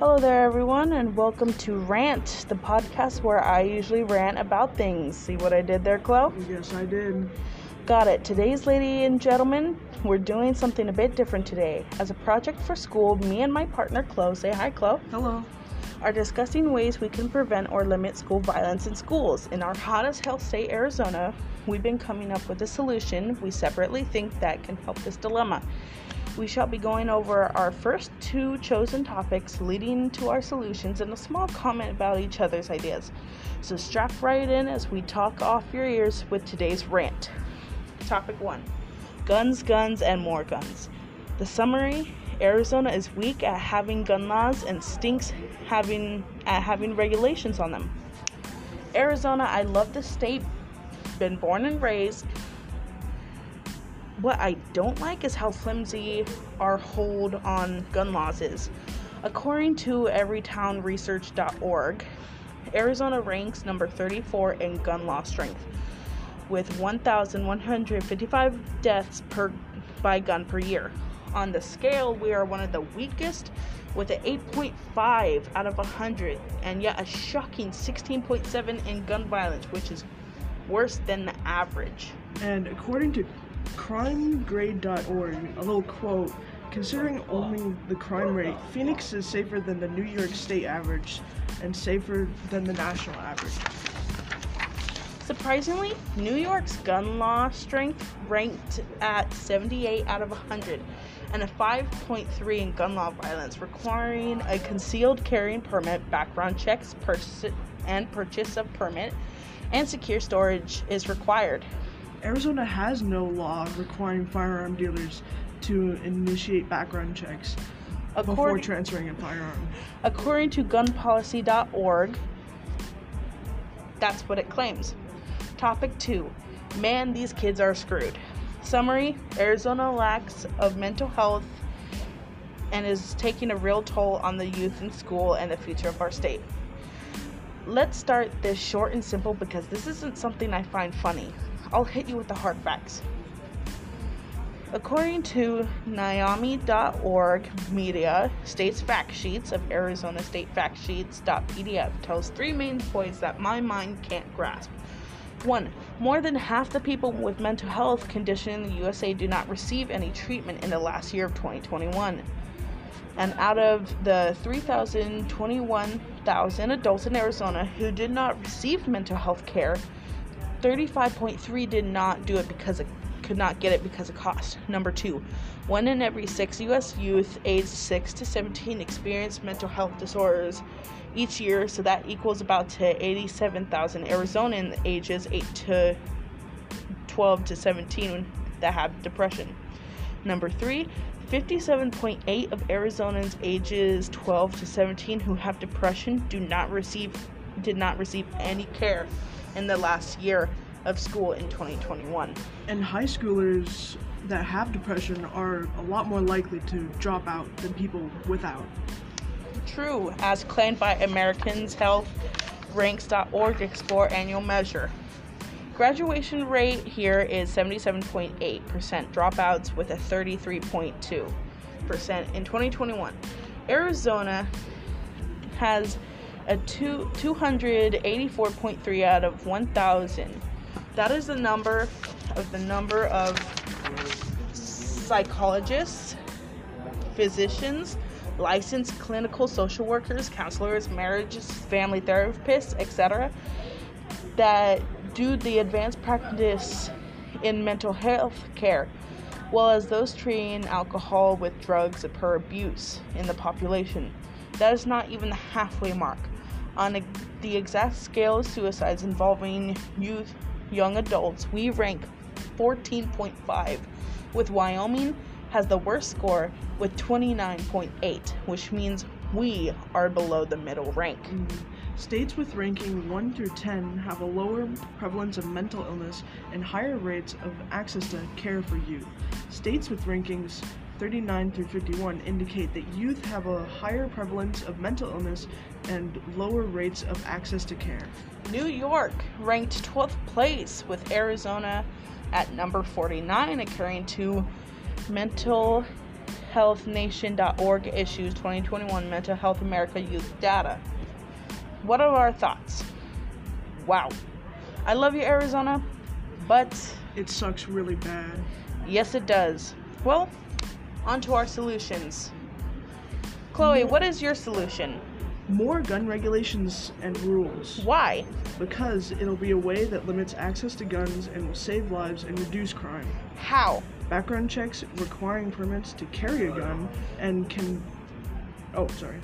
Hello there, everyone, and welcome to Rant, the podcast where I usually rant about things. See what I did there, Chloe? Yes, I did. Got it. Today's, ladies and gentlemen, we're doing something a bit different today. As a project for school, me and my partner, Chloe, say hi, Chloe, Hello. are discussing ways we can prevent or limit school violence in schools. In our hottest hell state, Arizona, we've been coming up with a solution we separately think that can help this dilemma. We shall be going over our first two chosen topics, leading to our solutions, and a small comment about each other's ideas. So strap right in as we talk off your ears with today's rant. Topic 1 Guns, guns, and more guns. The summary Arizona is weak at having gun laws and stinks having at having regulations on them. Arizona, I love the state, been born and raised. What I don't like is how flimsy our hold on gun laws is. According to everytownresearch.org, Arizona ranks number 34 in gun law strength with 1,155 deaths per by gun per year. On the scale, we are one of the weakest with an 8.5 out of 100 and yet a shocking 16.7 in gun violence, which is worse than the average. And according to crimegrade.org, a little quote, considering only the crime rate, Phoenix is safer than the New York state average and safer than the national average. Surprisingly, New York's gun law strength ranked at 78 out of 100 and a 5.3 in gun law violence, requiring a concealed carrying permit, background checks, pers- and purchase of permit, and secure storage is required. Arizona has no law requiring firearm dealers to initiate background checks before transferring a firearm. according to gunpolicy.org, that's what it claims. Topic 2 Man, these kids are screwed. Summary Arizona lacks of mental health and is taking a real toll on the youth in school and the future of our state. Let's start this short and simple because this isn't something I find funny. I'll hit you with the hard facts. According to NAMI.org media, state's fact sheets of Arizona State Fact tells three main points that my mind can't grasp. One, more than half the people with mental health condition in the USA do not receive any treatment in the last year of 2021. And out of the 3,021,000 adults in Arizona who did not receive mental health care, 35.3 did not do it because it could not get it because of cost. Number two, one in every six U.S. youth aged 6 to 17 experience mental health disorders each year, so that equals about to 87,000 Arizonans ages 8 to 12 to 17 that have depression. Number three, 57.8 of Arizonans ages 12 to 17 who have depression do not receive did not receive any care in the last year of school in 2021. And high schoolers that have depression are a lot more likely to drop out than people without. True, as claimed by Americans Health Ranks.org Explore annual measure. Graduation rate here is 77.8%, dropouts with a 33.2% in 2021. Arizona has a two, 284.3 out of 1,000. That is the number of the number of psychologists, physicians, licensed clinical social workers, counselors, marriage, family therapists, etc., that do the advanced practice in mental health care, well as those treating alcohol with drugs per abuse in the population. That is not even the halfway mark. On the exact scale of suicides involving youth, young adults, we rank 14.5, with Wyoming has the worst score with 29.8, which means we are below the middle rank. Mm. States with ranking 1 through 10 have a lower prevalence of mental illness and higher rates of access to care for youth. States with rankings 39 through 51 indicate that youth have a higher prevalence of mental illness and lower rates of access to care. New York ranked 12th place with Arizona at number 49, according to mental mentalhealthnation.org issues 2021 Mental Health America Youth Data. What are our thoughts? Wow. I love you, Arizona, but It sucks really bad. yes, it does. Well, on to our solutions. Chloe, what is your solution? More gun regulations and rules. Why? Because it'll be a way that limits access to guns and will save lives and reduce crime. How? Background checks requiring permits to carry a gun and can. Oh, sorry.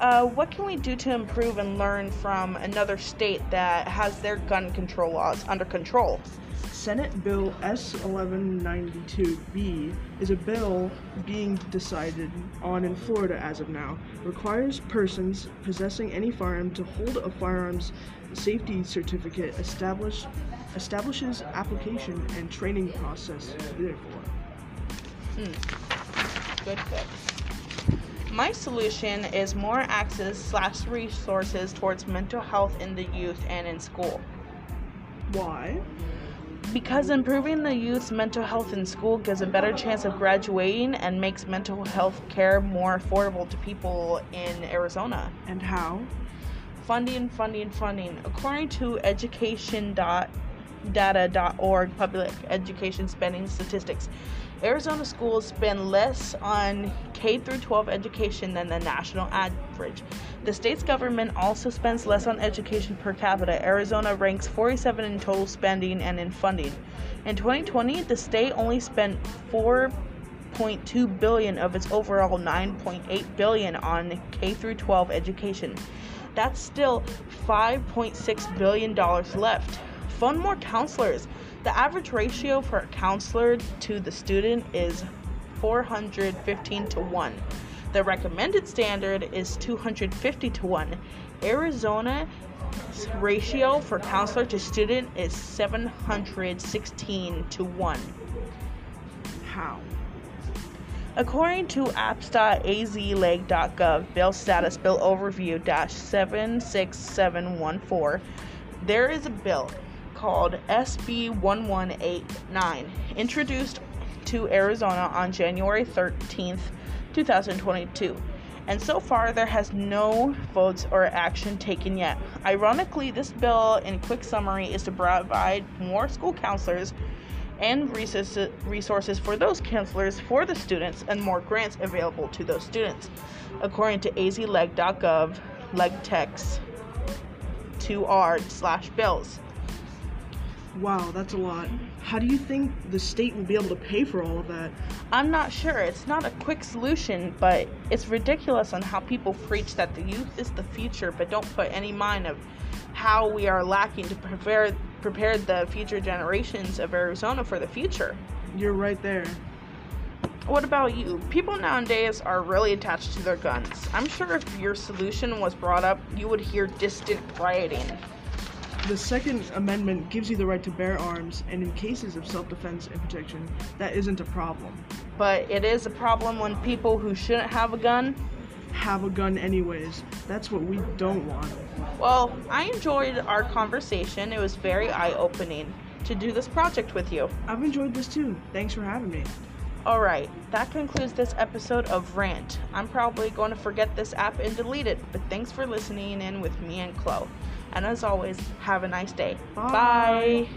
Uh, what can we do to improve and learn from another state that has their gun control laws under control? Senate Bill S 1192B is a bill being decided on in Florida as of now. Requires persons possessing any firearm to hold a firearms safety certificate. Establish, establishes application and training process therefore. Good, good. My solution is more access slash resources towards mental health in the youth and in school. Why? Because improving the youth's mental health in school gives a better chance of graduating and makes mental health care more affordable to people in Arizona. And how? Funding, funding, funding. According to education.data.org public education spending statistics, Arizona schools spend less on K through 12 education than the national average. The state's government also spends less on education per capita. Arizona ranks 47 in total spending and in funding. In 2020, the state only spent 4.2 billion of its overall 9.8 billion on K through 12 education. That's still 5.6 billion dollars left. Fund more counselors. The average ratio for a counselor to the student is 415 to 1. The recommended standard is 250 to 1. Arizona ratio for counselor to student is 716 to 1. How? According to apps.azleg.gov, bill status bill overview 76714, there is a bill called SB 1189 introduced to Arizona on January 13th, 2022. And so far, there has no votes or action taken yet. Ironically, this bill, in quick summary, is to provide more school counselors and resources for those counselors for the students and more grants available to those students. According to azleg.gov, legtext 2r slash bills. Wow, that's a lot. How do you think the state will be able to pay for all of that? I'm not sure. It's not a quick solution, but it's ridiculous on how people preach that the youth is the future, but don't put any mind of how we are lacking to prepare prepare the future generations of Arizona for the future. You're right there. What about you? People nowadays are really attached to their guns. I'm sure if your solution was brought up, you would hear distant rioting. The Second Amendment gives you the right to bear arms, and in cases of self defense and protection, that isn't a problem. But it is a problem when people who shouldn't have a gun. Have a gun, anyways. That's what we don't want. Well, I enjoyed our conversation. It was very eye opening to do this project with you. I've enjoyed this too. Thanks for having me. Alright, that concludes this episode of Rant. I'm probably going to forget this app and delete it, but thanks for listening in with me and Chloe. And as always, have a nice day. Bye. Bye.